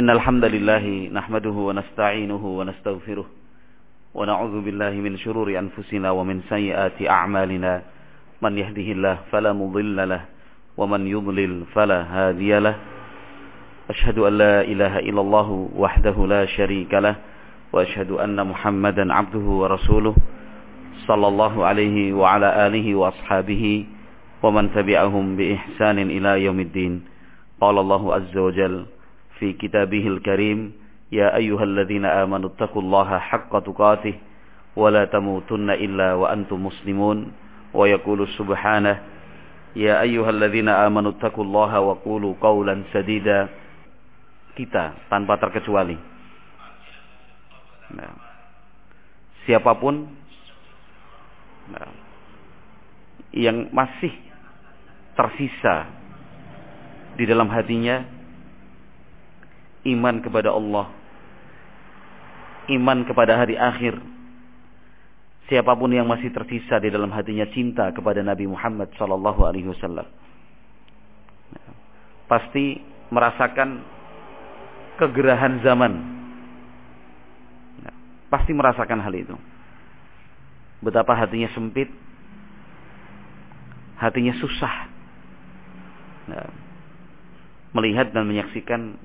إن الحمد لله نحمده ونستعينه ونستغفره ونعوذ بالله من شرور أنفسنا ومن سيئات أعمالنا. من يهده الله فلا مضل له ومن يضلل فلا هادي له. أشهد أن لا إله إلا الله وحده لا شريك له وأشهد أن محمدا عبده ورسوله صلى الله عليه وعلى آله وأصحابه ومن تبعهم بإحسان إلى يوم الدين. قال الله عز وجل في كتابه الكريم يا أيها الذين آمنوا اتقوا الله حق تقاته ولا تموتن إلا وأنتم مسلمون ويقول سبحانه يا أيها الذين آمنوا اتقوا الله وقولوا قولا سديدا kita tanpa terkecuali nah, siapapun nah, yang masih tersisa di dalam hatinya iman kepada Allah, iman kepada hari akhir. Siapa pun yang masih tersisa di dalam hatinya cinta kepada Nabi Muhammad sallallahu alaihi wasallam. Pasti merasakan kegerahan zaman. Pasti merasakan hal itu. Betapa hatinya sempit, hatinya susah. melihat dan menyaksikan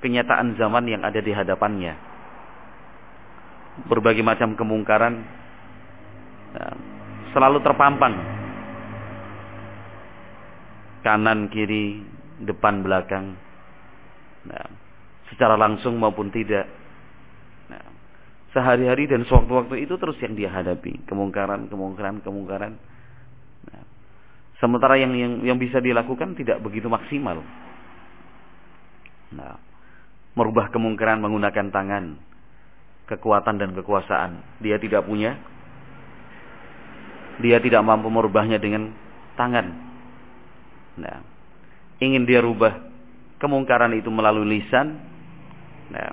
kenyataan zaman yang ada di hadapannya. Berbagai macam kemungkaran ya, selalu terpampang. Kanan, kiri, depan, belakang. Nah, secara langsung maupun tidak. Nah, sehari-hari dan sewaktu-waktu itu terus yang dia hadapi. Kemungkaran, kemungkaran, kemungkaran. Nah, sementara yang, yang yang bisa dilakukan tidak begitu maksimal. Nah, merubah kemungkaran menggunakan tangan, kekuatan dan kekuasaan. Dia tidak punya. Dia tidak mampu merubahnya dengan tangan. Nah, ingin dia rubah kemungkaran itu melalui lisan. Nah,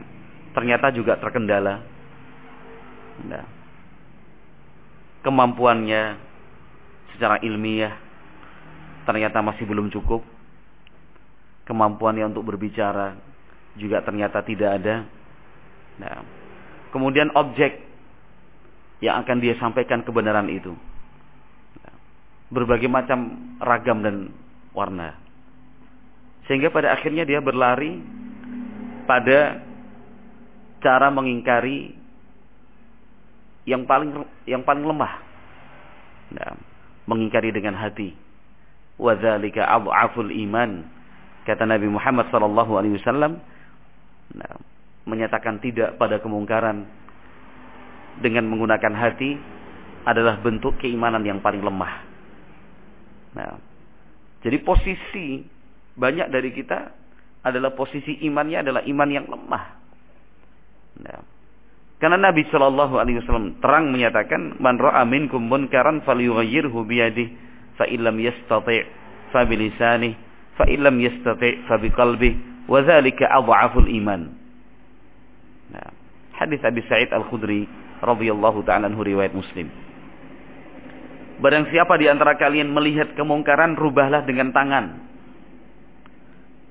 ternyata juga terkendala. Nah, kemampuannya secara ilmiah ternyata masih belum cukup. Kemampuannya untuk berbicara juga ternyata tidak ada. Nah, kemudian objek yang akan dia sampaikan kebenaran itu berbagai macam ragam dan warna. Sehingga pada akhirnya dia berlari pada cara mengingkari yang paling yang paling lemah. Nah, mengingkari dengan hati. Wadzalika aful iman. Kata Nabi Muhammad sallallahu alaihi wasallam, nah, menyatakan tidak pada kemungkaran dengan menggunakan hati adalah bentuk keimanan yang paling lemah. Nah, jadi posisi banyak dari kita adalah posisi imannya adalah iman yang lemah. Nah, karena Nabi Shallallahu Alaihi Wasallam terang menyatakan, "Man ra'a minkum munkaran falyughayyirhu biyadihi, fa illam yastati' fa bilisanihi, fa illam yastati' fa biqalbihi, Wadzalika adhaful iman. Nah, hadis Abi Sa'id Al-Khudri radhiyallahu taala anhu riwayat Muslim. Barang siapa di antara kalian melihat kemungkaran, rubahlah dengan tangan.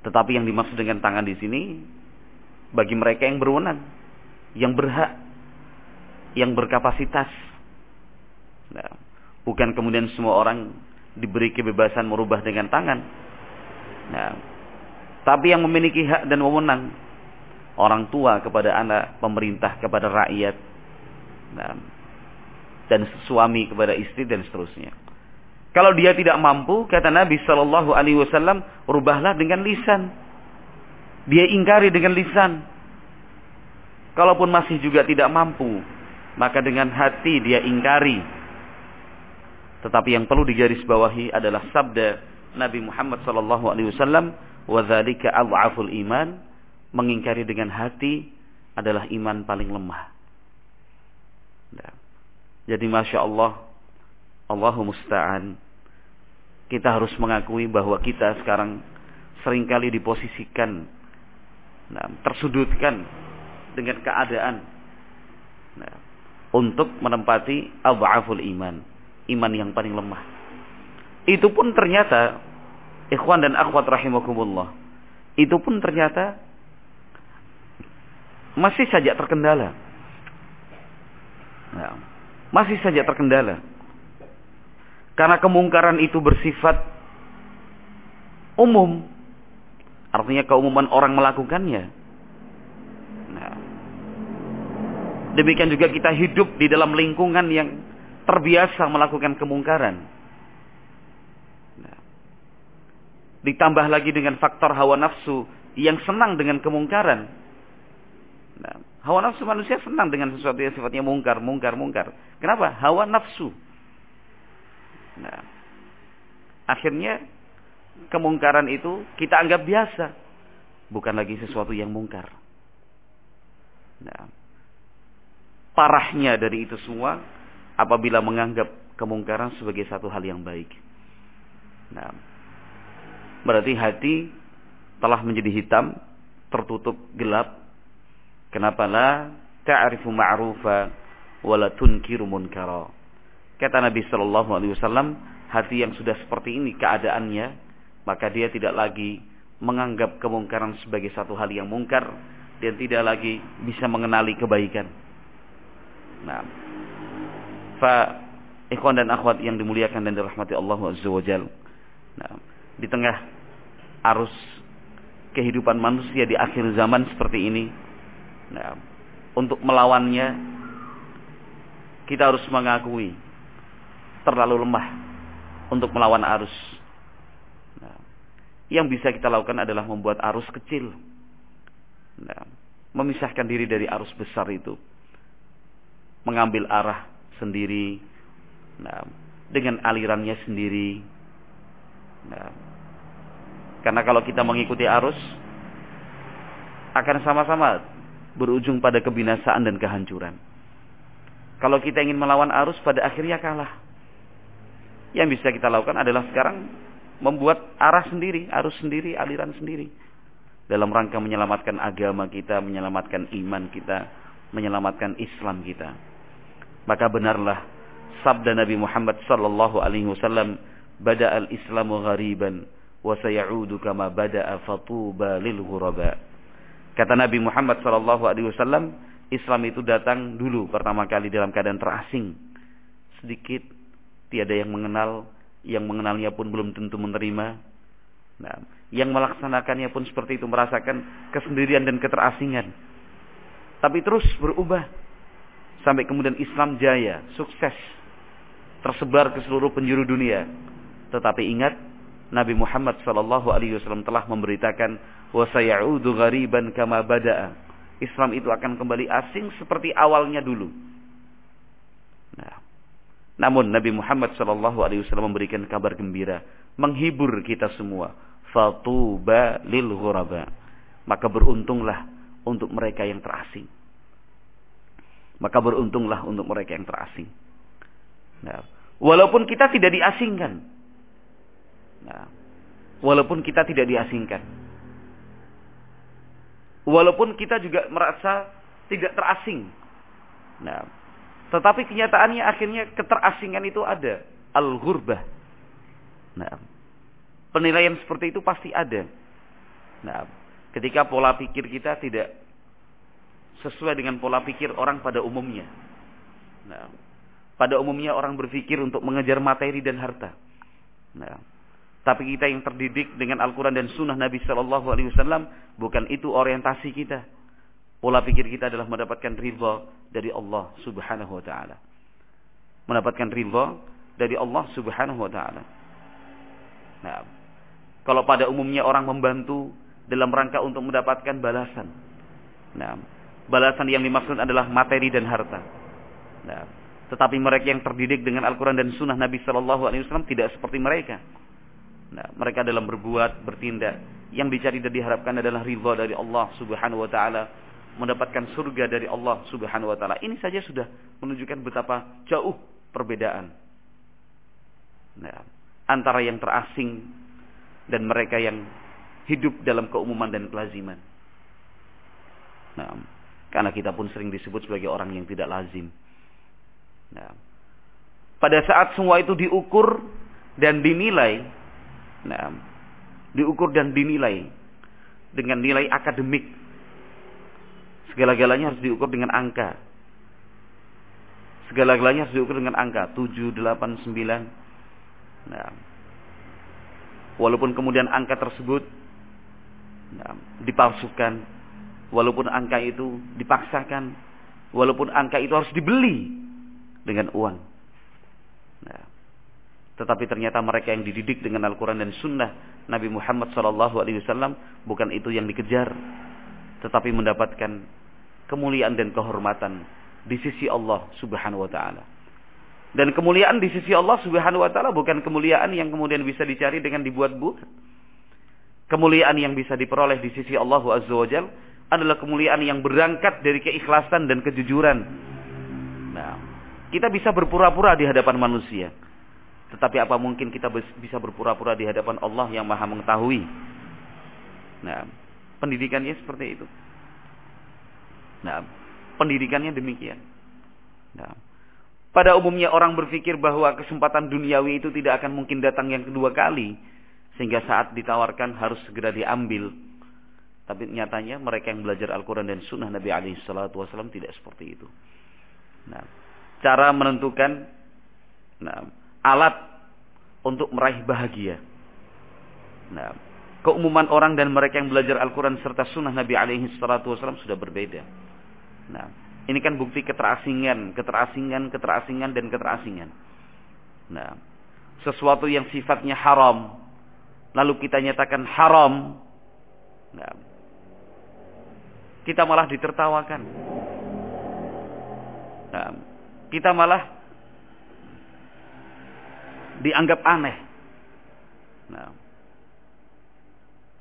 Tetapi yang dimaksud dengan tangan di sini bagi mereka yang berwenang, yang berhak, yang berkapasitas. Nah, bukan kemudian semua orang diberi kebebasan merubah dengan tangan. Nah, tapi yang memiliki hak dan wewenang orang tua kepada anak, pemerintah kepada rakyat, nah, dan suami kepada istri dan seterusnya. Kalau dia tidak mampu, kata Nabi Shallallahu Alaihi Wasallam, rubahlah dengan lisan. Dia ingkari dengan lisan. Kalaupun masih juga tidak mampu, maka dengan hati dia ingkari. Tetapi yang perlu digarisbawahi adalah sabda Nabi Muhammad Shallallahu Alaihi Wasallam, Wadzalika adhaful iman. Mengingkari dengan hati adalah iman paling lemah. Nah. Jadi Masya Allah. Allahu musta'an. Kita harus mengakui bahwa kita sekarang sering kali diposisikan. Nah, tersudutkan dengan keadaan. Nah, untuk menempati adhaful iman. Iman yang paling lemah. Itu pun ternyata ikhwan dan akhwat rahimakumullah. Itu pun ternyata masih saja terkendala. Nah, masih saja terkendala. Karena kemungkaran itu bersifat umum. Artinya keumuman orang melakukannya. Nah, demikian juga kita hidup di dalam lingkungan yang terbiasa melakukan kemungkaran. Nah, ditambah lagi dengan faktor hawa nafsu yang senang dengan kemungkaran. Nah, hawa nafsu manusia senang dengan sesuatu yang sifatnya mungkar, mungkar, mungkar. Kenapa? Hawa nafsu. Nah, akhirnya kemungkaran itu kita anggap biasa, bukan lagi sesuatu yang mungkar. Nah, parahnya dari itu semua apabila menganggap kemungkaran sebagai satu hal yang baik. Nah, berarti hati telah menjadi hitam, tertutup gelap. Kenapa la ta'rifu ma'rufa wala tunkiru munkara. Kata Nabi sallallahu alaihi wasallam, hati yang sudah seperti ini keadaannya, maka dia tidak lagi menganggap kemungkaran sebagai satu hal yang mungkar dan tidak lagi bisa mengenali kebaikan. Nah, fa ikhwan dan akhwat yang dimuliakan dan dirahmati Allah Azza wa Jal. Nah, di tengah arus kehidupan manusia di akhir zaman seperti ini, nah, untuk melawannya kita harus mengakui terlalu lemah untuk melawan arus. Nah, yang bisa kita lakukan adalah membuat arus kecil. Nah, memisahkan diri dari arus besar itu. Mengambil arah sendiri. Nah, dengan alirannya sendiri. Nah, karena kalau kita mengikuti arus akan sama-sama berujung pada kebinasaan dan kehancuran. Kalau kita ingin melawan arus pada akhirnya kalah. Yang bisa kita lakukan adalah sekarang membuat arah sendiri, arus sendiri, aliran sendiri. Dalam rangka menyelamatkan agama kita, menyelamatkan iman kita, menyelamatkan Islam kita. Maka benarlah sabda Nabi Muhammad sallallahu alaihi wasallam, "Bada al-Islamu ghariban wa sayaudu kama bada'a fatuba lil ghuraba." Kata Nabi Muhammad sallallahu alaihi wasallam, Islam itu datang dulu pertama kali dalam keadaan terasing. Sedikit tiada yang mengenal, yang mengenalnya pun belum tentu menerima. Nah, yang melaksanakannya pun seperti itu merasakan kesendirian dan keterasingan. Tapi terus berubah sampai kemudian Islam jaya, sukses, tersebar ke seluruh penjuru dunia. Tetapi ingat, Nabi Muhammad sallallahu alaihi wasallam telah memberitakan wa sayaudu ghariban kama bada'a. Islam itu akan kembali asing seperti awalnya dulu. Nah, namun Nabi Muhammad Shallallahu Alaihi Wasallam memberikan kabar gembira, menghibur kita semua. Fatuba lil ghuraba. Maka beruntunglah untuk mereka yang terasing. Maka beruntunglah untuk mereka yang terasing. Nah, walaupun kita tidak diasingkan. Nah, walaupun kita tidak diasingkan. Walaupun kita juga merasa tidak terasing. Nah, tetapi kenyataannya akhirnya keterasingan itu ada. Al-ghurbah. Nah, penilaian seperti itu pasti ada. Nah, ketika pola pikir kita tidak sesuai dengan pola pikir orang pada umumnya. Nah, pada umumnya orang berpikir untuk mengejar materi dan harta. Nah, tapi kita yang terdidik dengan Al-Quran dan Sunnah Nabi Shallallahu Alaihi Wasallam bukan itu orientasi kita. Pola pikir kita adalah mendapatkan ridha dari Allah Subhanahu wa taala. Mendapatkan ridha dari Allah Subhanahu wa taala. Nah, kalau pada umumnya orang membantu dalam rangka untuk mendapatkan balasan. Nah, balasan yang dimaksud adalah materi dan harta. Nah, tetapi mereka yang terdidik dengan Al-Quran dan Sunnah Nabi Shallallahu Alaihi Wasallam tidak seperti mereka. Nah, mereka dalam berbuat, bertindak, yang dicari dan diharapkan adalah ridha dari Allah Subhanahu Wa Taala mendapatkan surga dari Allah Subhanahu wa taala. Ini saja sudah menunjukkan betapa jauh perbedaan. Nah, antara yang terasing dan mereka yang hidup dalam keumuman dan kelaziman. Nah, karena kita pun sering disebut sebagai orang yang tidak lazim. Nah, pada saat semua itu diukur dan dinilai, nah, diukur dan dinilai dengan nilai akademik Segala-galanya harus diukur dengan angka. Segala-galanya harus diukur dengan angka 7, 8, 9. Nah, walaupun kemudian angka tersebut nah, dipalsukan, walaupun angka itu dipaksakan, walaupun angka itu harus dibeli dengan uang. Tetapi ternyata mereka yang dididik dengan Al-Quran dan Sunnah Nabi Muhammad SAW bukan itu yang dikejar, tetapi mendapatkan kemuliaan dan kehormatan di sisi Allah Subhanahu Wa Taala. Dan kemuliaan di sisi Allah Subhanahu wa taala bukan kemuliaan yang kemudian bisa dicari dengan dibuat-buat. Kemuliaan yang bisa diperoleh di sisi Allah Azza wa Jal adalah kemuliaan yang berangkat dari keikhlasan dan kejujuran. Nah, kita bisa berpura-pura di hadapan manusia. Tetapi apa mungkin kita bisa berpura-pura di hadapan Allah yang Maha mengetahui? Nah, pendidikannya seperti itu. Nah, pendidikannya demikian. Nah, pada umumnya orang berpikir bahwa kesempatan duniawi itu tidak akan mungkin datang yang kedua kali. Sehingga saat ditawarkan harus segera diambil. Tapi nyatanya mereka yang belajar Al-Quran dan Sunnah Nabi SAW tidak seperti itu. Nah, cara menentukan nah, alat untuk meraih bahagia. Nah, keumuman orang dan mereka yang belajar Al-Quran serta Sunnah Nabi SAW sudah berbeda. Nah, ini kan bukti keterasingan, keterasingan, keterasingan dan keterasingan. Nah, sesuatu yang sifatnya haram, lalu kita nyatakan haram, nah, kita malah ditertawakan. Nah, kita malah dianggap aneh. Nah,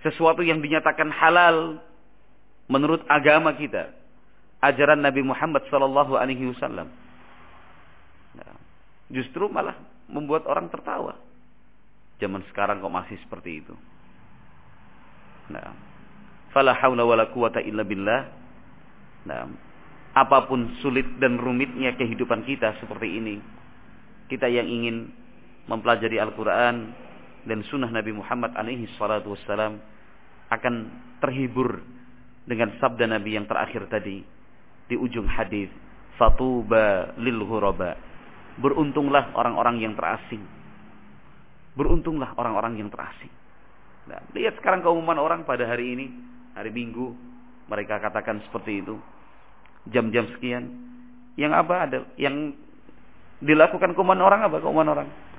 sesuatu yang dinyatakan halal menurut agama kita ajaran Nabi Muhammad sallallahu alaihi wasallam. Nah, justru malah membuat orang tertawa. Zaman sekarang kok masih seperti itu. Nah, fala haula wala quwata illa billah. Nah, apa pun sulit dan rumitnya kehidupan kita seperti ini, kita yang ingin mempelajari Al-Qur'an dan sunnah Nabi Muhammad alaihi salatu wassalam akan terhibur dengan sabda Nabi yang terakhir tadi di ujung hadis fatuba lil ghuraba. Beruntunglah orang-orang yang terasing. Beruntunglah orang-orang yang terasing. Nah, lihat sekarang keumuman orang pada hari ini hari Minggu mereka katakan seperti itu. Jam-jam sekian. Yang apa ada? Yang dilakukan keumuman orang apa? Keumuman orang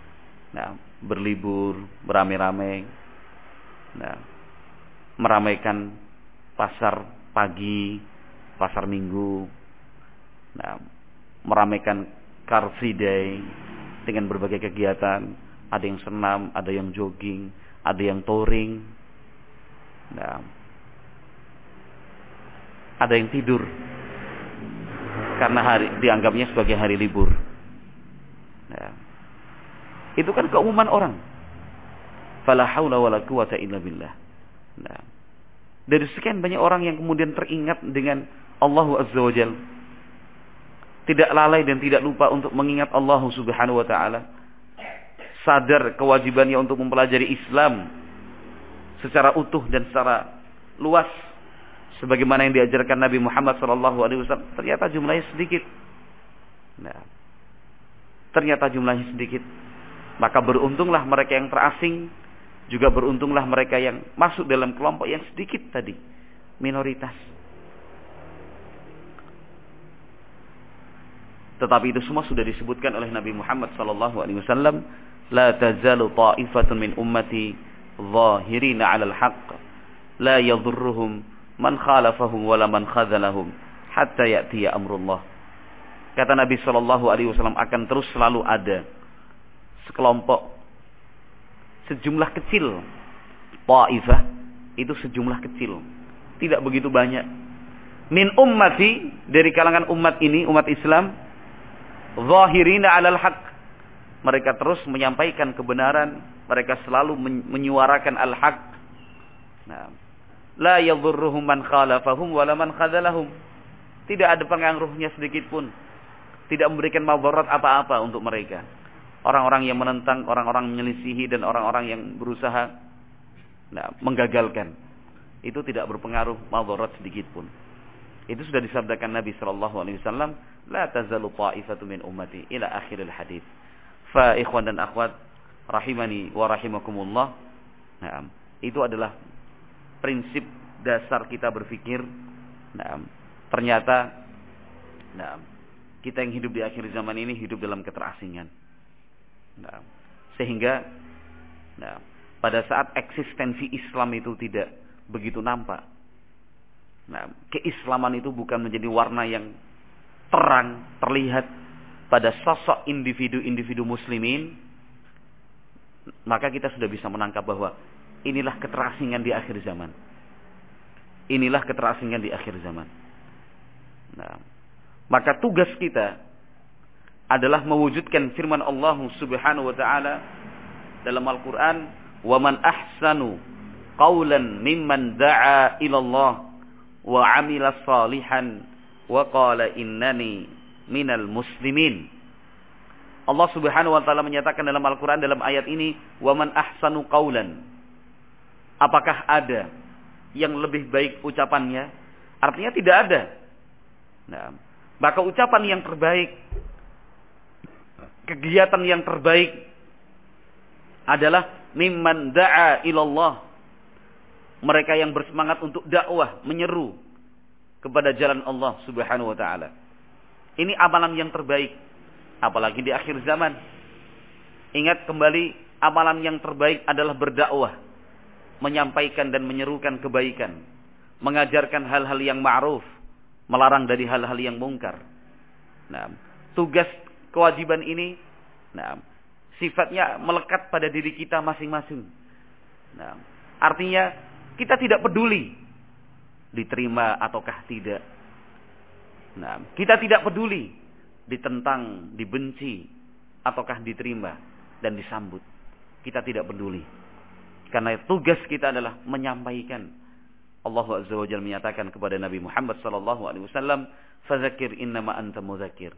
nah berlibur beramai-ramai nah meramaikan pasar pagi pasar minggu, nah, meramaikan Car Free Day dengan berbagai kegiatan. Ada yang senam, ada yang jogging, ada yang touring, nah, ada yang tidur karena hari dianggapnya sebagai hari libur. Nah, itu kan keumuman orang. Fala haula wala quwata illa billah. Nah, dari sekian banyak orang yang kemudian teringat dengan Allah Azza wa Jal. Tidak lalai dan tidak lupa untuk mengingat Allah Subhanahu wa taala. Sadar kewajibannya untuk mempelajari Islam secara utuh dan secara luas sebagaimana yang diajarkan Nabi Muhammad sallallahu alaihi wasallam. Ternyata jumlahnya sedikit. Nah, ternyata jumlahnya sedikit. Maka beruntunglah mereka yang terasing, juga beruntunglah mereka yang masuk dalam kelompok yang sedikit tadi, minoritas. Tetapi itu semua sudah disebutkan oleh Nabi Muhammad sallallahu alaihi wasallam, "La tazalu ta'ifatun min ummati zahirina 'alal haqq, la yadhurruhum man khalafahum wala man khadzalahum hatta ya'tiya amrullah." Kata Nabi sallallahu alaihi wasallam akan terus selalu ada sekelompok sejumlah kecil ta'ifah itu sejumlah kecil, tidak begitu banyak. Min ummati dari kalangan umat ini, umat Islam, zahirina alal haq. Mereka terus menyampaikan kebenaran, mereka selalu menyuarakan al-haq. Nah, la yadhurruhum man khalafahum wala man khadalahum. Tidak ada pengaruhnya sedikit pun. Tidak memberikan madarat apa-apa untuk mereka. Orang-orang yang menentang, orang-orang menyelisihi dan orang-orang yang berusaha nah, menggagalkan. Itu tidak berpengaruh madarat sedikit pun. Itu sudah disabdakan Nabi sallallahu alaihi wasallam, "La tazalu ta'ifatu min ummati ila akhiril hadis." Fa ikhwan dan akhwat rahimani wa rahimakumullah. Nah, itu adalah prinsip dasar kita berpikir. Nah, ternyata nah, kita yang hidup di akhir zaman ini hidup dalam keterasingan. Nah, sehingga nah, pada saat eksistensi Islam itu tidak begitu nampak. Nah, keislaman itu bukan menjadi warna yang terang, terlihat pada sosok individu-individu muslimin, maka kita sudah bisa menangkap bahwa inilah keterasingan di akhir zaman. Inilah keterasingan di akhir zaman. Nah, maka tugas kita adalah mewujudkan firman Allah Subhanahu wa taala dalam Al-Qur'an, "Wa man ahsanu qawlan mimman da'a ila Allah wa 'amila salihan wa qala innani minal muslimin." Allah Subhanahu wa taala menyatakan dalam Al-Qur'an dalam ayat ini, "Wa man ahsanu qawlan." Apakah ada yang lebih baik ucapannya? Artinya tidak ada. Nah, maka ucapan yang terbaik, kegiatan yang terbaik adalah mimman da'a ilallah. Mereka yang bersemangat untuk dakwah, menyeru kepada jalan Allah Subhanahu wa taala. Ini amalan yang terbaik apalagi di akhir zaman. Ingat kembali amalan yang terbaik adalah berdakwah menyampaikan dan menyerukan kebaikan, mengajarkan hal-hal yang ma'ruf, melarang dari hal-hal yang mungkar. Nah, tugas kewajiban ini nah, sifatnya melekat pada diri kita masing-masing. Nah, artinya kita tidak peduli diterima ataukah tidak. Nah, kita tidak peduli ditentang, dibenci ataukah diterima dan disambut. Kita tidak peduli. Karena tugas kita adalah menyampaikan. Allah Azza wa Jalla menyatakan kepada Nabi Muhammad sallallahu alaihi wasallam, "Fadzakir innama anta mudzakir."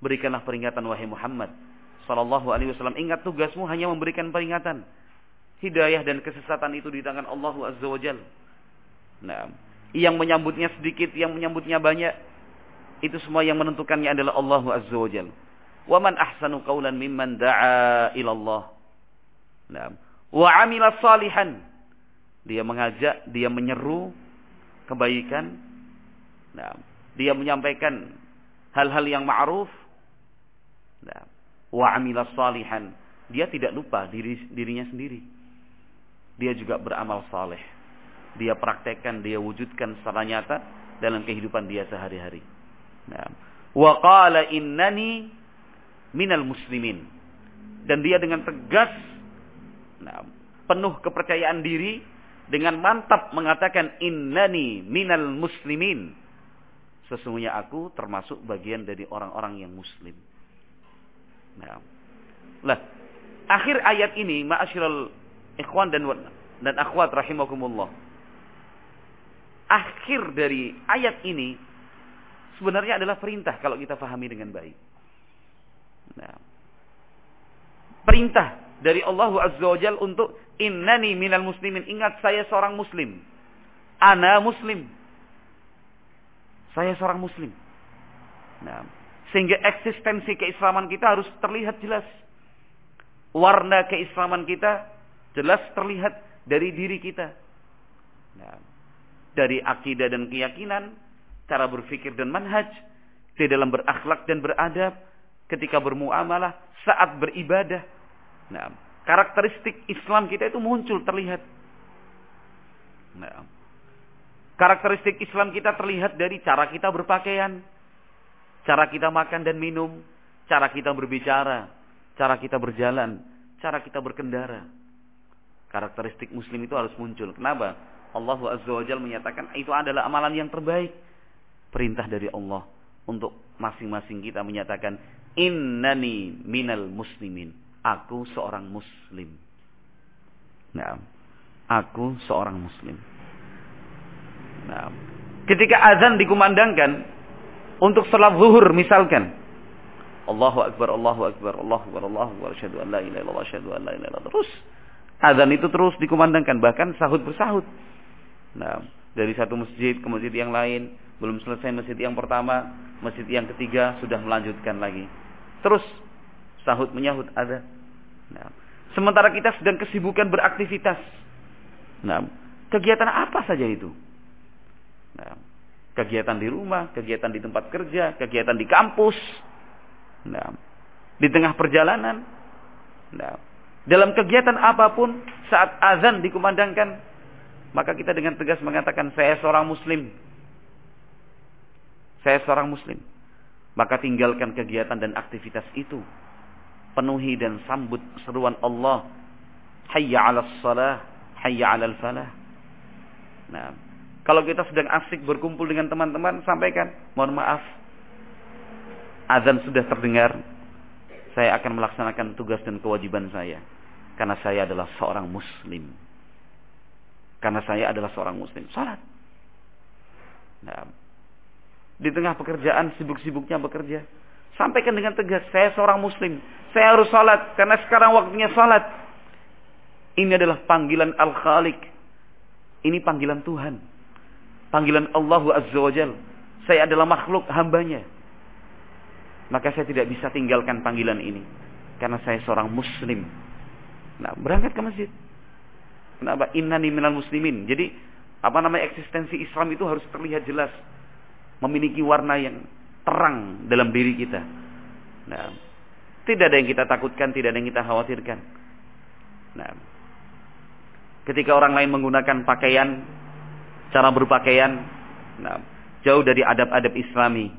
Berikanlah peringatan wahai Muhammad sallallahu alaihi wasallam. Ingat tugasmu hanya memberikan peringatan. Hidayah dan kesesatan itu di tangan Allah Azza wa Jalla. Nah, yang menyambutnya sedikit, yang menyambutnya banyak, itu semua yang menentukannya adalah Allah Azza wa Jalla. Wa man ahsanu qawlan mimman da'a ila Allah. Nah, wa amila salihan. Dia mengajak, dia menyeru kebaikan. Nah, dia menyampaikan hal-hal yang ma'ruf. Wa amila salihan. Dia tidak lupa diri dirinya sendiri. Dia juga beramal saleh. Dia praktekkan, dia wujudkan secara nyata dalam kehidupan dia sehari-hari. Nah, wa qala innani minal muslimin. Dan dia dengan tegas Nah, penuh kepercayaan diri dengan mantap mengatakan innani minal muslimin. Sesungguhnya aku termasuk bagian dari orang-orang yang muslim. Nah, lah, akhir ayat ini ma'asyiral ikhwan dan dan akhwat rahimakumullah. Akhir dari ayat ini sebenarnya adalah perintah kalau kita pahami dengan baik. Nah, perintah dari Allah Azza wa Jal untuk innani minal muslimin. Ingat saya seorang muslim. Ana muslim. Saya seorang muslim. Nah, sehingga eksistensi keislaman kita harus terlihat jelas. Warna keislaman kita jelas terlihat dari diri kita. Nah, dari akidah dan keyakinan, cara berpikir dan manhaj, di dalam berakhlak dan beradab, ketika bermuamalah, saat beribadah, Nah, karakteristik Islam kita itu muncul terlihat. Nah, karakteristik Islam kita terlihat dari cara kita berpakaian, cara kita makan dan minum, cara kita berbicara, cara kita berjalan, cara kita berkendara. Karakteristik muslim itu harus muncul. Kenapa? Allah Azza wa Jalla menyatakan itu adalah amalan yang terbaik. Perintah dari Allah untuk masing-masing kita menyatakan innani minal muslimin aku seorang muslim. Nah, aku seorang muslim. Nah, ketika azan dikumandangkan untuk salat zuhur misalkan Allahu akbar Allahu akbar Allahu akbar Allahu akbar asyhadu an la ilaha illallah asyhadu an la ilaha illallah terus azan itu terus dikumandangkan bahkan sahut bersahut. Nah, dari satu masjid ke masjid yang lain, Belum selesai masjid yang pertama, masjid yang ketiga sudah melanjutkan lagi. Terus sahut menyahut ada. Nah, sementara kita sedang kesibukan beraktivitas. Nah, kegiatan apa saja itu? Nah, kegiatan di rumah, kegiatan di tempat kerja, kegiatan di kampus. Nah, di tengah perjalanan. Nah, dalam kegiatan apa pun saat azan dikumandangkan, maka kita dengan tegas mengatakan saya seorang muslim. Saya seorang muslim. Maka tinggalkan kegiatan dan aktivitas itu. Penuhi dan sambut seruan Allah. Hayya 'alas salah, hayya 'alal falah. Nah, kalau kita sedang asik berkumpul dengan teman-teman, sampaikan, mohon maaf. Azan sudah terdengar. Saya akan melaksanakan tugas dan kewajiban saya. Karena saya adalah seorang muslim. Karena saya adalah seorang muslim. Salat. Nah, di tengah pekerjaan sibuk-sibuknya bekerja. Sampaikan dengan tegas, saya seorang muslim. Saya harus salat karena sekarang waktunya salat. Ini adalah panggilan Al-Khaliq. Ini panggilan Tuhan. Panggilan Allah Azza wa Jal. Saya adalah makhluk hambanya. Maka saya tidak bisa tinggalkan panggilan ini. Karena saya seorang muslim. Nah, berangkat ke masjid. Kenapa? Innani minal muslimin. Jadi, apa namanya eksistensi Islam itu harus terlihat jelas. Memiliki warna yang terang dalam diri kita. Nah, tidak ada yang kita takutkan, tidak ada yang kita khawatirkan. Nah, ketika orang lain menggunakan pakaian, cara berpakaian, nah, jauh dari adab-adab Islami,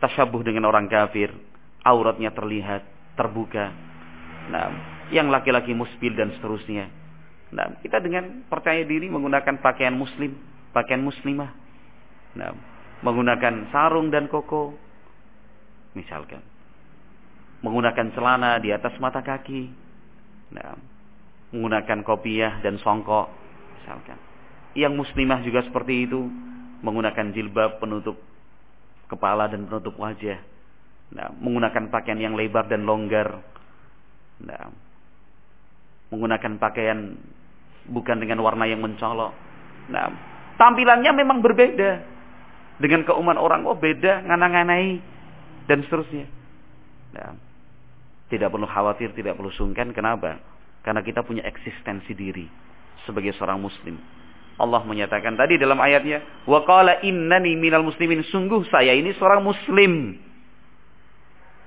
tasyabuh dengan orang kafir, auratnya terlihat, terbuka. Nah, yang laki-laki musbil dan seterusnya. Nah, kita dengan percaya diri menggunakan pakaian muslim, pakaian muslimah. Nah, menggunakan sarung dan koko. Misalkan. Menggunakan celana di atas mata kaki. Nah, menggunakan kopiah dan songkok. Misalkan. Yang muslimah juga seperti itu. Menggunakan jilbab penutup kepala dan penutup wajah. Nah, menggunakan pakaian yang lebar dan longgar. Nah, menggunakan pakaian bukan dengan warna yang mencolok. Nah, tampilannya memang berbeda dengan keuman orang. Oh, beda, nganang-nganai dan seterusnya. Nah, tidak perlu khawatir, tidak perlu sungkan. Kenapa? Karena kita punya eksistensi diri sebagai seorang muslim. Allah menyatakan tadi dalam ayatnya, "Wa qala innani minal muslimin." Sungguh saya ini seorang muslim.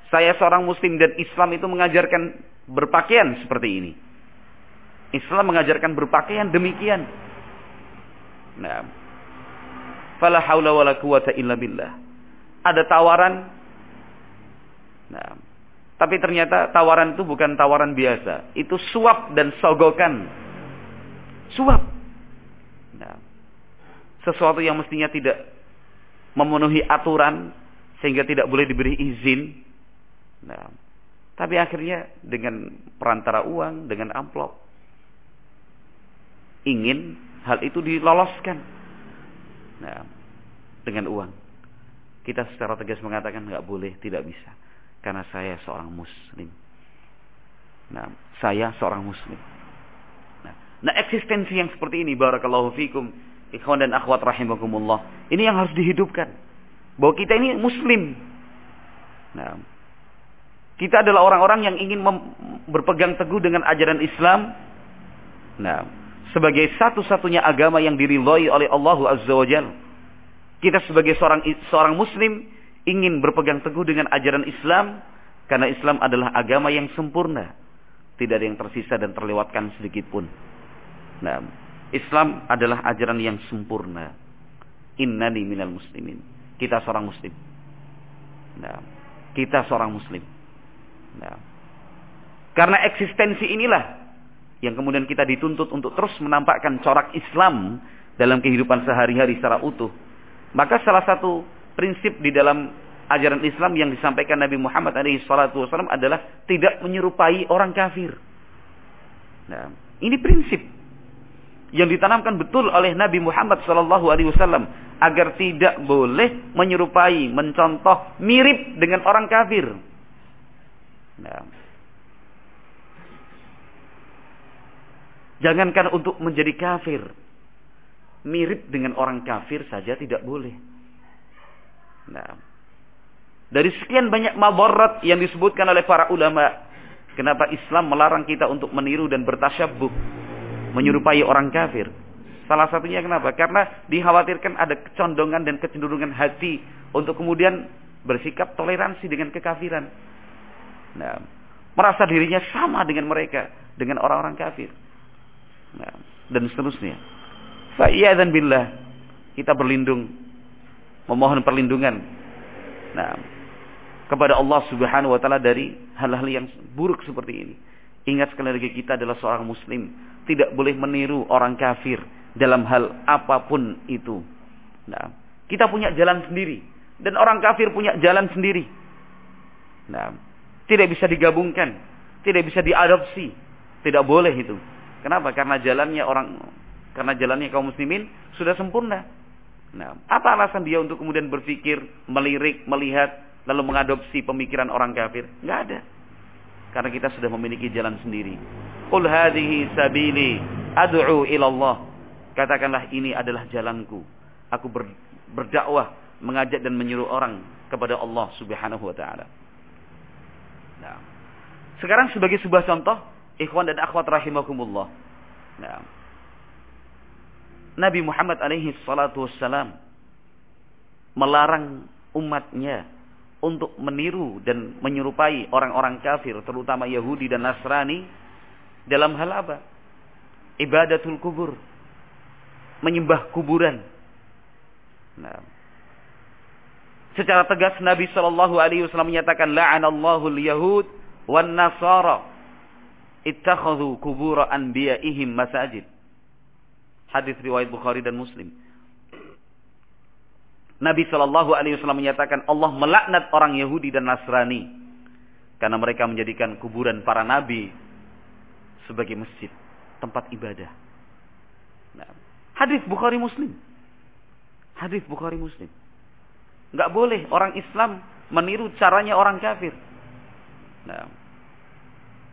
Saya seorang muslim dan Islam itu mengajarkan berpakaian seperti ini. Islam mengajarkan berpakaian demikian. Nah, fala haula wala quwata illa billah. Ada tawaran. Nah, tapi ternyata tawaran itu bukan tawaran biasa. Itu suap dan sogokan. Suap. Sesuatu yang mestinya tidak memenuhi aturan sehingga tidak boleh diberi izin. Nah, tapi akhirnya dengan perantara uang, dengan amplop, ingin hal itu diloloskan. Nah, dengan uang. Kita secara tegas mengatakan nggak boleh, tidak bisa. Karena saya seorang muslim. Nah, saya seorang muslim. Nah, nah eksistensi yang seperti ini, barakallahu fikum, ikhwan dan akhwat rahimakumullah. Ini yang harus dihidupkan. Bahwa kita ini muslim. Nah, kita adalah orang-orang yang ingin berpegang teguh dengan ajaran Islam. Nah, sebagai satu-satunya agama yang diridhoi oleh Allah Azza wa Jalla. Kita sebagai seorang seorang muslim ingin berpegang teguh dengan ajaran Islam karena Islam adalah agama yang sempurna. Tidak ada yang tersisa dan terlewatkan sedikit pun. Nah, Islam adalah ajaran yang sempurna. Innani minal muslimin. Kita seorang muslim. Nah, kita seorang muslim. Nah, karena eksistensi inilah yang kemudian kita dituntut untuk terus menampakkan corak Islam dalam kehidupan sehari-hari secara utuh. Maka salah satu prinsip di dalam ajaran Islam yang disampaikan Nabi Muhammad SAW adalah tidak menyerupai orang kafir. Nah, ini prinsip yang ditanamkan betul oleh Nabi Muhammad SAW agar tidak boleh menyerupai, mencontoh, mirip dengan orang kafir. Nah, Jangankan untuk menjadi kafir. Mirip dengan orang kafir saja tidak boleh. Nah, dari sekian banyak mabarat yang disebutkan oleh para ulama, kenapa Islam melarang kita untuk meniru dan bertasyabuh, menyerupai orang kafir? Salah satunya kenapa? Karena dikhawatirkan ada kecondongan dan kecenderungan hati untuk kemudian bersikap toleransi dengan kekafiran. Nah, merasa dirinya sama dengan mereka, dengan orang-orang kafir. Nah, dan seterusnya. dan billah, kita berlindung, memohon perlindungan. Nah, kepada Allah Subhanahu wa taala dari hal-hal yang buruk seperti ini. Ingat sekali lagi kita adalah seorang muslim, tidak boleh meniru orang kafir dalam hal apa pun itu. Nah, kita punya jalan sendiri dan orang kafir punya jalan sendiri. Nah, tidak bisa digabungkan, tidak bisa diadopsi, tidak boleh itu. Kenapa? Karena jalannya orang karena jalannya kaum muslimin sudah sempurna. Nah, apa alasan dia untuk kemudian berpikir, melirik, melihat, lalu mengadopsi pemikiran orang kafir? Enggak ada. Karena kita sudah memiliki jalan sendiri. Qul hadhihi sabili ad'u ila Allah. Katakanlah ini adalah jalanku. Aku ber, berdakwah, mengajak dan menyuruh orang kepada Allah Subhanahu wa taala. Nah. Sekarang sebagai sebuah contoh, ikhwan dan akhwat rahimakumullah. Nah. Nabi Muhammad alaihi salatu wassalam melarang umatnya untuk meniru dan menyerupai orang-orang kafir, terutama Yahudi dan Nasrani dalam hal apa? Ibadatul kubur menyembah kuburan. Nah. Secara tegas Nabi Shallallahu Alaihi Wasallam menyatakan la'anallahu al-yahud wan nasara ittakhadhu kubura anbiya'ihim masajid. Hadis riwayat Bukhari dan Muslim. Nabi Shallallahu Alaihi Wasallam menyatakan Allah melaknat orang Yahudi dan Nasrani karena mereka menjadikan kuburan para nabi sebagai masjid, tempat ibadah. Nah, Hadis Bukhari Muslim. Hadis Bukhari Muslim. Enggak boleh orang Islam meniru caranya orang kafir. Nah,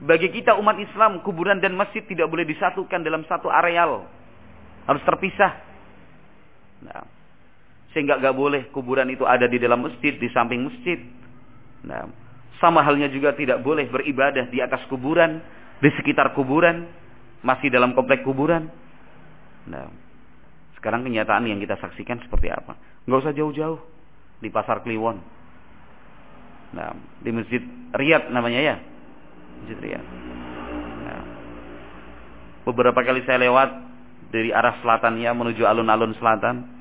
bagi kita umat Islam, kuburan dan masjid tidak boleh disatukan dalam satu areal. Harus terpisah. Sehingga enggak boleh kuburan itu ada di dalam masjid, di samping masjid. Nah, sama halnya juga tidak boleh beribadah di atas kuburan, di sekitar kuburan, masih dalam komplek kuburan. Nah, sekarang kenyataan yang kita saksikan seperti apa? Nggak usah jauh-jauh di pasar Kliwon. Nah, di masjid Riyad namanya ya, masjid Riyad. Nah, beberapa kali saya lewat dari arah selatannya menuju alun-alun selatan,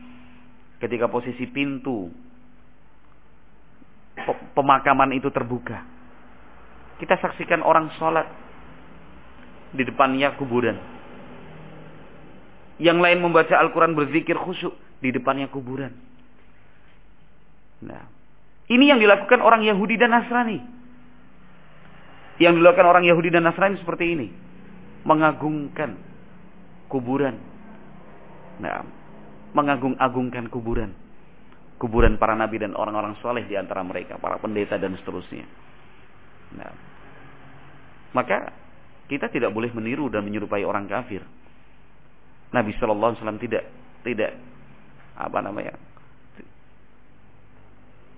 ketika posisi pintu pemakaman itu terbuka, kita saksikan orang sholat di depannya kuburan yang lain membaca Al-Quran berzikir khusyuk di depannya kuburan. Nah, ini yang dilakukan orang Yahudi dan Nasrani. Yang dilakukan orang Yahudi dan Nasrani seperti ini. Mengagungkan kuburan. Nah, mengagung-agungkan kuburan. Kuburan para nabi dan orang-orang soleh di antara mereka. Para pendeta dan seterusnya. Nah, maka kita tidak boleh meniru dan menyerupai orang kafir. Nabi Shallallahu Alaihi Wasallam tidak tidak apa namanya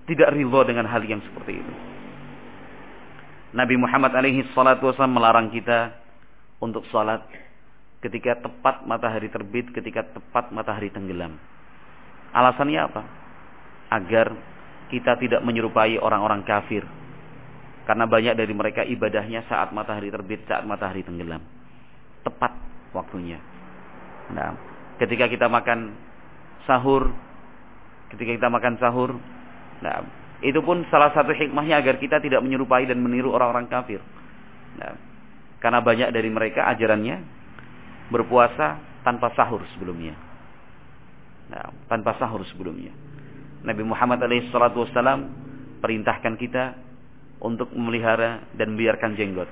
tidak ridho dengan hal yang seperti itu. Nabi Muhammad alaihi salatu wasallam melarang kita untuk sholat ketika tepat matahari terbit, ketika tepat matahari tenggelam. Alasannya apa? Agar kita tidak menyerupai orang-orang kafir. Karena banyak dari mereka ibadahnya saat matahari terbit, saat matahari tenggelam. Tepat waktunya. Nah, ketika kita makan sahur, ketika kita makan sahur, nah, itu pun salah satu hikmahnya agar kita tidak menyerupai dan meniru orang-orang kafir. Nah, karena banyak dari mereka ajarannya berpuasa tanpa sahur sebelumnya. Nah, tanpa sahur sebelumnya. Nabi Muhammad SAW perintahkan kita untuk memelihara dan membiarkan jenggot.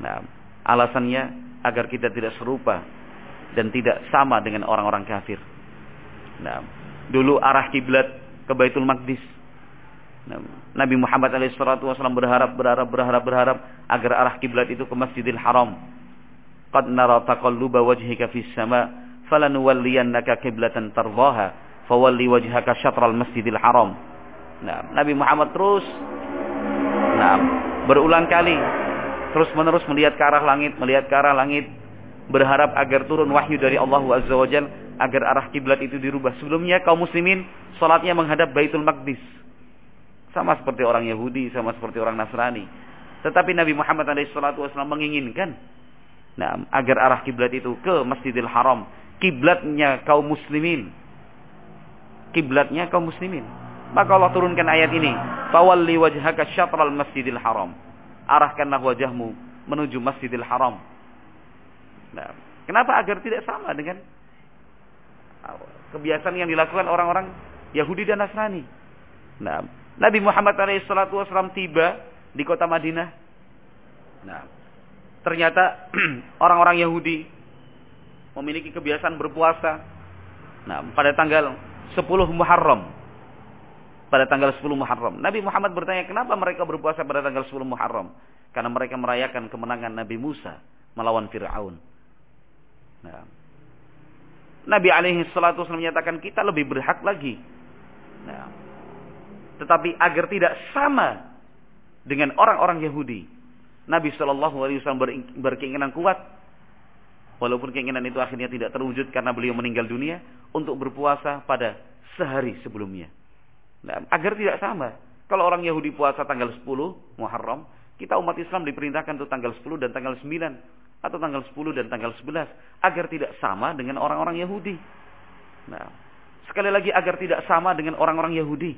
Nah, alasannya agar kita tidak serupa dan tidak sama dengan orang-orang kafir. Nah, dulu arah kiblat ke Baitul Maqdis. Nah, Nabi Muhammad SAW berharap, berharap, berharap, berharap agar arah kiblat itu ke Masjidil Haram. Qad nara taqalluba wajhika fis sama, falanuwalliyannaka kiblatan tardaha, fawalli wajhaka syatral Masjidil Haram. Nah, Nabi Muhammad terus nah, berulang kali terus menerus melihat ke arah langit, melihat ke arah langit, berharap agar turun wahyu dari Allah Azza wa Jal, agar arah kiblat itu dirubah. Sebelumnya kaum muslimin salatnya menghadap Baitul Maqdis. Sama seperti orang Yahudi, sama seperti orang Nasrani. Tetapi Nabi Muhammad SAW menginginkan nah, agar arah kiblat itu ke Masjidil Haram, kiblatnya kaum muslimin. Kiblatnya kaum muslimin. Maka Allah turunkan ayat ini, "Fawalli wajhaka syatral Masjidil Haram." Arahkanlah wajahmu menuju Masjidil Haram. Nah, kenapa agar tidak sama dengan kebiasaan yang dilakukan orang-orang Yahudi dan Nasrani? Nah, Nabi Muhammad SAW tiba di kota Madinah. Nah, ternyata orang-orang Yahudi memiliki kebiasaan berpuasa. Nah, pada tanggal 10 Muharram pada tanggal 10 Muharram. Nabi Muhammad bertanya, kenapa mereka berpuasa pada tanggal 10 Muharram? Karena mereka merayakan kemenangan Nabi Musa melawan Fir'aun. Nah. Nabi alaihi salatu menyatakan kita lebih berhak lagi. Nah. Tetapi agar tidak sama dengan orang-orang Yahudi. Nabi Shallallahu Alaihi Wasallam berkeinginan kuat, walaupun keinginan itu akhirnya tidak terwujud karena beliau meninggal dunia, untuk berpuasa pada sehari sebelumnya. Nah, agar tidak sama. Kalau orang Yahudi puasa tanggal 10 Muharram, kita umat Islam diperintahkan untuk tanggal 10 dan tanggal 9 atau tanggal 10 dan tanggal 11 agar tidak sama dengan orang-orang Yahudi. Nah, sekali lagi agar tidak sama dengan orang-orang Yahudi.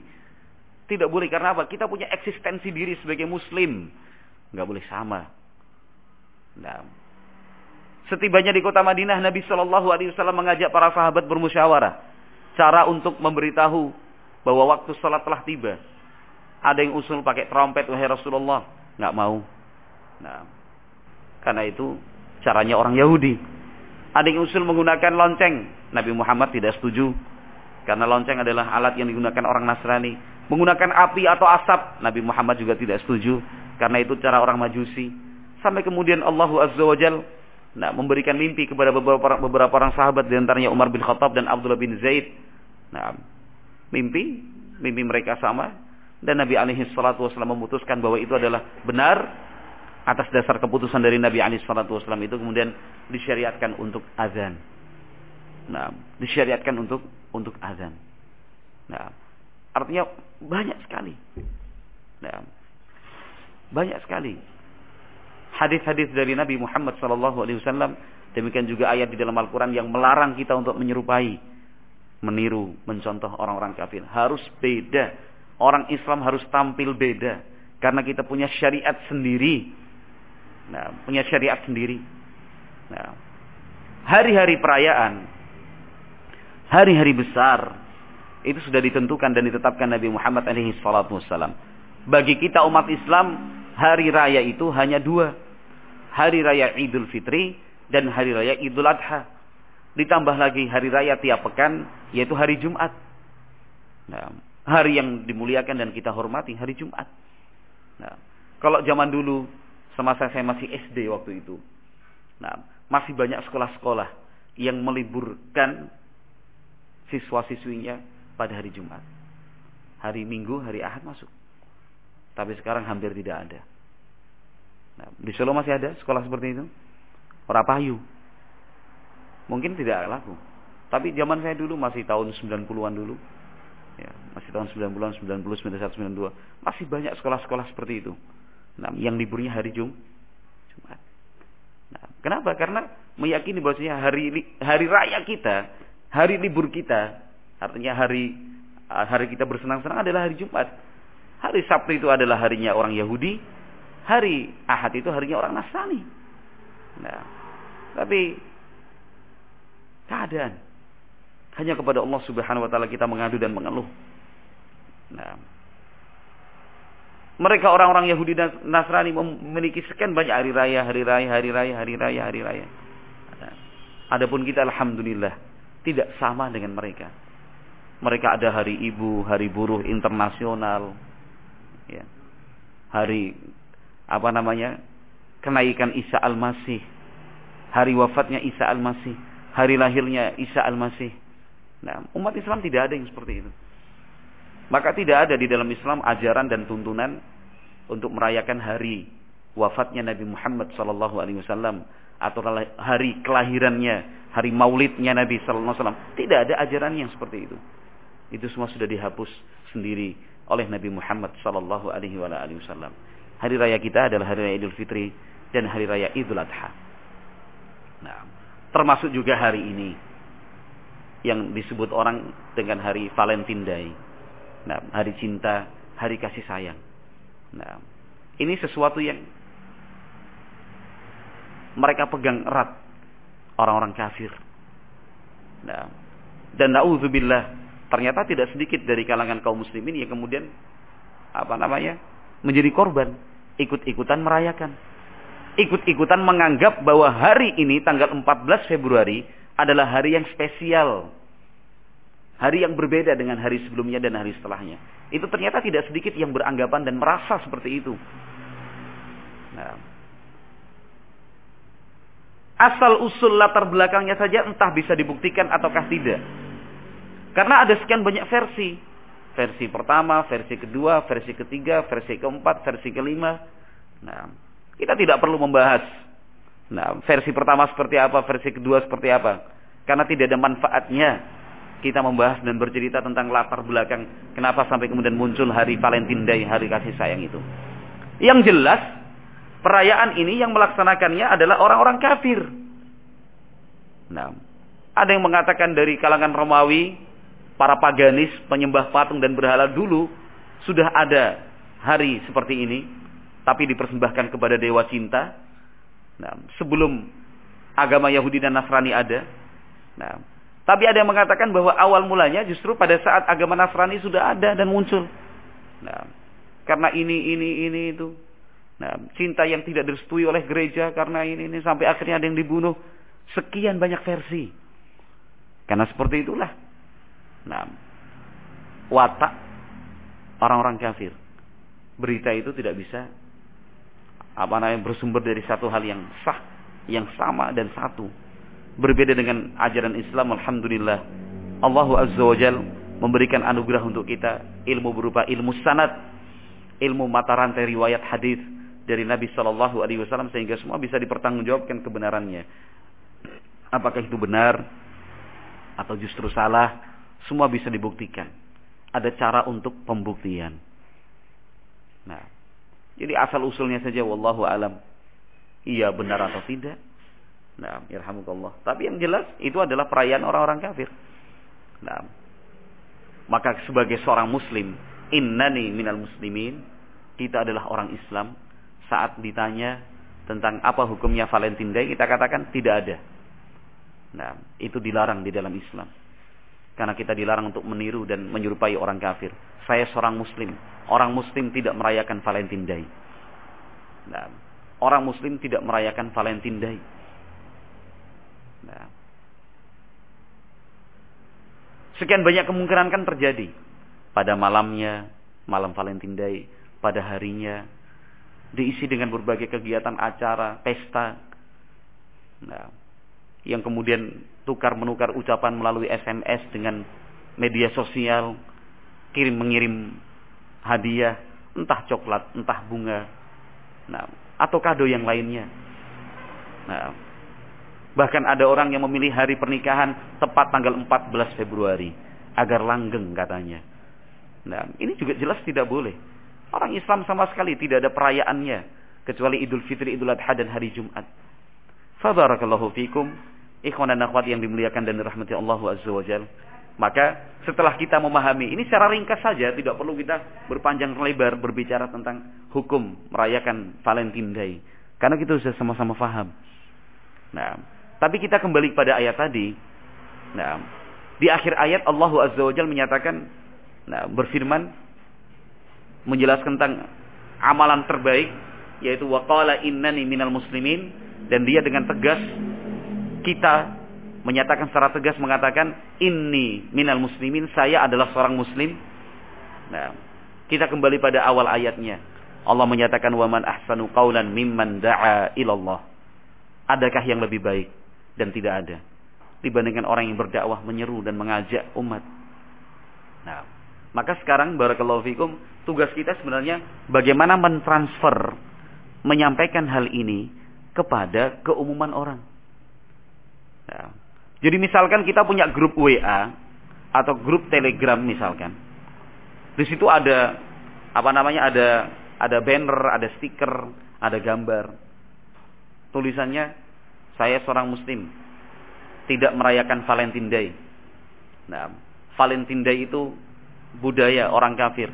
Tidak boleh karena apa? Kita punya eksistensi diri sebagai muslim. Nggak boleh sama. Nah, setibanya di kota Madinah Nabi Shallallahu alaihi wasallam mengajak para sahabat bermusyawarah cara untuk memberitahu bahwa waktu sholat telah tiba. Ada yang usul pakai trompet, wahai Rasulullah. Nggak mau. Nah, karena itu caranya orang Yahudi. Ada yang usul menggunakan lonceng. Nabi Muhammad tidak setuju. Karena lonceng adalah alat yang digunakan orang Nasrani. Menggunakan api atau asap. Nabi Muhammad juga tidak setuju. Karena itu cara orang majusi. Sampai kemudian Allah Azza wa Jal nah, memberikan mimpi kepada beberapa, beberapa orang sahabat. Di antaranya Umar bin Khattab dan Abdullah bin Zaid. Nah, mimpi, mimpi mereka sama dan Nabi alaihi salatu wasallam memutuskan bahwa itu adalah benar atas dasar keputusan dari Nabi alaihi salatu wasallam itu kemudian disyariatkan untuk azan. Nah, disyariatkan untuk untuk azan. Nah, artinya banyak sekali. Nah, banyak sekali hadis-hadis dari Nabi Muhammad sallallahu alaihi wasallam demikian juga ayat di dalam Al-Qur'an yang melarang kita untuk menyerupai meniru, mencontoh orang-orang kafir. Harus beda. Orang Islam harus tampil beda. Karena kita punya syariat sendiri. Nah, punya syariat sendiri. Nah, hari-hari perayaan, hari-hari besar, itu sudah ditentukan dan ditetapkan Nabi Muhammad alaihi salatu wassalam. Bagi kita umat Islam, hari raya itu hanya dua. Hari raya Idul Fitri dan hari raya Idul Adha. Ditambah lagi hari raya tiap pekan, yaitu hari Jumat. Nah, hari yang dimuliakan dan kita hormati, hari Jumat. Nah, kalau zaman dulu, semasa saya masih SD waktu itu, nah, masih banyak sekolah-sekolah yang meliburkan siswa-siswinya pada hari Jumat. Hari Minggu, hari Ahad masuk. Tapi sekarang hampir tidak ada. Di Solo masih ada sekolah seperti itu. Orapayu. Mungkin tidak laku. Tapi zaman saya dulu masih tahun 90-an dulu. Ya, masih tahun 90-an, 90, 91, 92. Masih banyak sekolah-sekolah seperti itu. Nah, yang liburnya hari Jum, Jumat. Nah, kenapa? Karena meyakini bahwasanya hari hari raya kita, hari libur kita, artinya hari hari kita bersenang-senang adalah hari Jumat. Hari Sabtu itu adalah harinya orang Yahudi, hari Ahad itu harinya orang Nasrani. Nah, tapi keadaan. Hanya kepada Allah Subhanahu wa taala kita mengadu dan mengeluh. Nah, mereka orang-orang Yahudi dan Nasrani memiliki sekian banyak hari raya, hari raya, hari raya, hari raya, hari raya. Nah, adapun kita alhamdulillah tidak sama dengan mereka. Mereka ada hari ibu, hari buruh internasional, ya. hari apa namanya kenaikan Isa al-Masih, hari wafatnya Isa al-Masih hari lahirnya Isa Al-Masih. Nah, umat Islam tidak ada yang seperti itu. Maka tidak ada di dalam Islam ajaran dan tuntunan untuk merayakan hari wafatnya Nabi Muhammad sallallahu alaihi wasallam atau hari kelahirannya, hari maulidnya Nabi sallallahu alaihi wasallam. Tidak ada ajaran yang seperti itu. Itu semua sudah dihapus sendiri oleh Nabi Muhammad sallallahu alaihi wasallam. Hari raya kita adalah hari raya Idul Fitri dan hari raya Idul Adha. Nah, termasuk juga hari ini yang disebut orang dengan hari Valentine Day. Nah, hari cinta, hari kasih sayang. Nah, ini sesuatu yang mereka pegang erat orang-orang kafir. Nah, dan naudzubillah ternyata tidak sedikit dari kalangan kaum muslimin yang kemudian apa namanya menjadi korban ikut-ikutan merayakan. Ikut-ikutan menganggap bahwa hari ini tanggal 14 Februari adalah hari yang spesial. Hari yang berbeda dengan hari sebelumnya dan hari setelahnya. Itu ternyata tidak sedikit yang beranggapan dan merasa seperti itu. Nah, asal usul latar belakangnya saja entah bisa dibuktikan ataukah tidak. Karena ada sekian banyak versi. Versi pertama, versi kedua, versi ketiga, versi keempat, versi kelima. Nah, kita tidak perlu membahas. Nah, versi pertama seperti apa, versi kedua seperti apa. Karena tidak ada manfaatnya kita membahas dan bercerita tentang latar belakang kenapa sampai kemudian muncul hari Valentine Day, hari kasih sayang itu. Yang jelas, perayaan ini yang melaksanakannya adalah orang-orang kafir. Nah, ada yang mengatakan dari kalangan Romawi, para paganis, penyembah patung dan berhala dulu sudah ada hari seperti ini, tapi dipersembahkan kepada dewa cinta. Nah, sebelum agama Yahudi dan Nasrani ada. Nah, tapi ada yang mengatakan bahwa awal mulanya justru pada saat agama Nasrani sudah ada dan muncul. Nah, karena ini, ini, ini, itu. Nah, cinta yang tidak direstui oleh gereja karena ini, ini sampai akhirnya ada yang dibunuh. Sekian banyak versi. Karena seperti itulah Nah, watak orang-orang kafir. Berita itu tidak bisa apa namanya bersumber dari satu hal yang sah, yang sama dan satu. Berbeda dengan ajaran Islam, alhamdulillah. Allah Azza wa Jal memberikan anugerah untuk kita ilmu berupa ilmu sanad, ilmu mata rantai riwayat hadis dari Nabi Shallallahu Alaihi Wasallam sehingga semua bisa dipertanggungjawabkan kebenarannya. Apakah itu benar atau justru salah? Semua bisa dibuktikan. Ada cara untuk pembuktian. Nah, jadi asal usulnya saja wallahu alam. Iya benar atau tidak. Nah, yarhamukallah. Tapi yang jelas itu adalah perayaan orang-orang kafir. Nah, maka sebagai seorang muslim, innani minal muslimin, kita adalah orang Islam. Saat ditanya tentang apa hukumnya Valentine Day, kita katakan tidak ada. Nah, itu dilarang di dalam Islam. Karena kita dilarang untuk meniru dan menyerupai orang kafir. Saya seorang muslim. Orang muslim tidak merayakan Valentine Day. Nah, orang muslim tidak merayakan Valentine Day. Nah. Sekian banyak kemungkinan kan terjadi. Pada malamnya, malam Valentine Day. Pada harinya. Diisi dengan berbagai kegiatan acara, pesta. Nah, yang kemudian tukar menukar ucapan melalui SMS dengan media sosial, kirim mengirim hadiah, entah coklat, entah bunga, nah, atau kado yang lainnya. Nah, bahkan ada orang yang memilih hari pernikahan tepat tanggal 14 Februari agar langgeng katanya. Nah, ini juga jelas tidak boleh. Orang Islam sama sekali tidak ada perayaannya kecuali Idul Fitri, Idul Adha dan hari Jumat. Fabarakallahu fikum. Ikhwan dan akhwat yang dimuliakan dan dirahmati Allah Azza wa Jal. Maka setelah kita memahami, ini secara ringkas saja, tidak perlu kita berpanjang lebar berbicara tentang hukum merayakan Valentine Day. Karena kita sudah sama-sama faham. Nah, tapi kita kembali pada ayat tadi. Nah, di akhir ayat Allah Azza wa Jal menyatakan, nah, berfirman, menjelaskan tentang amalan terbaik, yaitu waqala innani minal muslimin, dan dia dengan tegas kita menyatakan secara tegas mengatakan ini minal muslimin saya adalah seorang muslim. Nah, kita kembali pada awal ayatnya. Allah menyatakan waman ahsanu qaulan mimman da'a ilallah. Adakah yang lebih baik dan tidak ada dibandingkan orang yang berdakwah menyeru dan mengajak umat. Nah, Maka sekarang barakallahu fikum tugas kita sebenarnya bagaimana mentransfer menyampaikan hal ini kepada keumuman orang. Ya. Jadi misalkan kita punya grup WA atau grup Telegram misalkan. Di situ ada apa namanya ada ada banner, ada stiker, ada gambar. Tulisannya saya seorang muslim tidak merayakan Valentine Day. Nah, Valentine Day itu budaya orang kafir.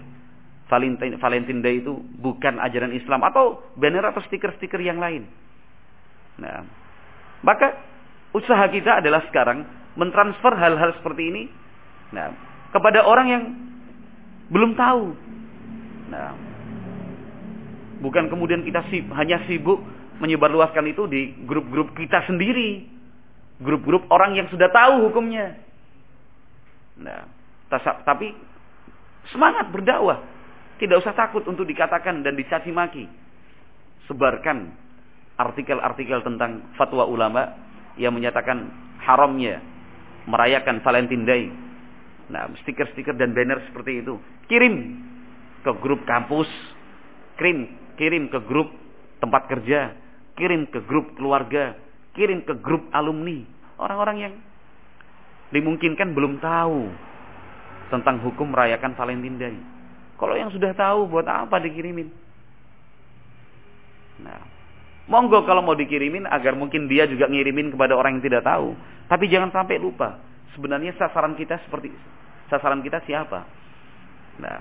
Valentine, Valentine Day itu bukan ajaran Islam atau banner atau stiker-stiker yang lain. Nah, maka usaha kita adalah sekarang mentransfer hal-hal seperti ini nah, kepada orang yang belum tahu. Nah, bukan kemudian kita sib, hanya sibuk menyebarluaskan itu di grup-grup kita sendiri. Grup-grup orang yang sudah tahu hukumnya. Nah, tapi Semangat berdakwah. Tidak usah takut untuk dikatakan dan dicaci maki. Sebarkan artikel-artikel tentang fatwa ulama yang menyatakan haramnya merayakan Valentine Day. Nah, stiker-stiker dan banner seperti itu. Kirim ke grup kampus, kirim, kirim ke grup tempat kerja, kirim ke grup keluarga, kirim ke grup alumni. Orang-orang yang dimungkinkan belum tahu tentang hukum merayakan Valentine Day. Kalau yang sudah tahu buat apa dikirimin? Nah, monggo kalau mau dikirimin agar mungkin dia juga ngirimin kepada orang yang tidak tahu. Tapi jangan sampai lupa. Sebenarnya sasaran kita seperti sasaran kita siapa? Nah,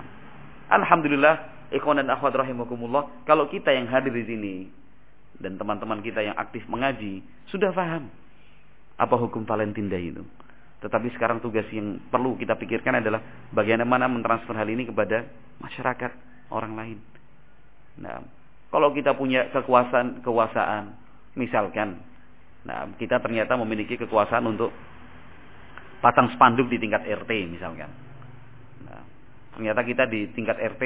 alhamdulillah ikhwan dan akhwat rahimakumullah, kalau kita yang hadir di sini dan teman-teman kita yang aktif mengaji sudah paham apa hukum Valentine Day itu. Tetapi sekarang tugas yang perlu kita pikirkan adalah bagaimana mentransfer hal ini kepada masyarakat orang lain. Nah, kalau kita punya kekuasaan, kekuasaan, misalkan, nah kita ternyata memiliki kekuasaan untuk pasang spanduk di tingkat RT, misalkan. Nah, ternyata kita di tingkat RT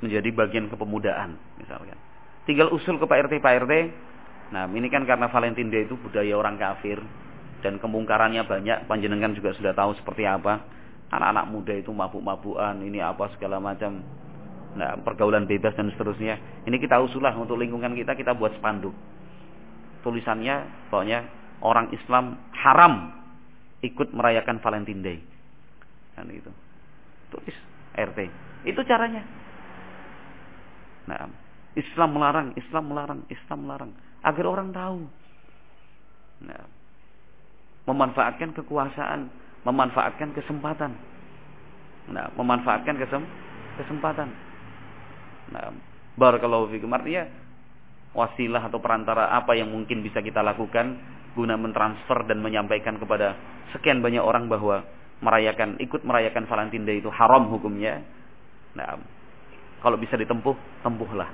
menjadi bagian kepemudaan, misalkan. Tinggal usul ke Pak RT, Pak RT. Nah, ini kan karena Valentine Day itu budaya orang kafir dan kemungkarannya banyak panjenengan juga sudah tahu seperti apa anak-anak muda itu mabuk-mabukan ini apa segala macam nah pergaulan bebas dan seterusnya. Ini kita usulah untuk lingkungan kita kita buat spanduk. Tulisannya pokoknya orang Islam haram ikut merayakan Valentine Day. Kan itu tulis RT itu caranya. Nah Islam melarang Islam melarang Islam melarang. Agar orang tahu. Nah memanfaatkan kekuasaan, memanfaatkan kesempatan. Nah, memanfaatkan kesem kesempatan. Nah, barakallahu fikum artinya wasilah atau perantara apa yang mungkin bisa kita lakukan guna mentransfer dan menyampaikan kepada sekian banyak orang bahwa merayakan ikut merayakan Valentine Day itu haram hukumnya. Nah, kalau bisa ditempuh, tempuhlah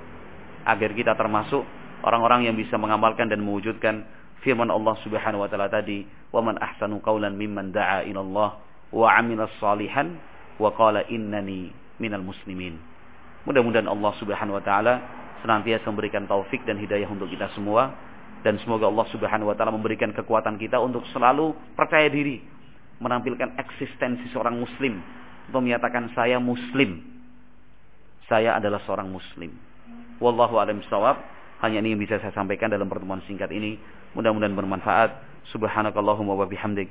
agar kita termasuk orang-orang yang bisa mengamalkan dan mewujudkan firman Allah Subhanahu wa taala tadi, "Wa man ahsanu qawlan mimman da'a ila Allah wa 'amila salihan wa qala innani minal muslimin." Mudah-mudahan Allah Subhanahu wa taala senantiasa memberikan taufik dan hidayah untuk kita semua dan semoga Allah Subhanahu wa taala memberikan kekuatan kita untuk selalu percaya diri menampilkan eksistensi seorang muslim untuk menyatakan saya muslim. Saya adalah seorang muslim. Wallahu a'lam bishawab. Hanya ini yang bisa saya sampaikan dalam pertemuan singkat ini. Mudah-mudahan bermanfaat. Subhanakallahumma wa bihamdik.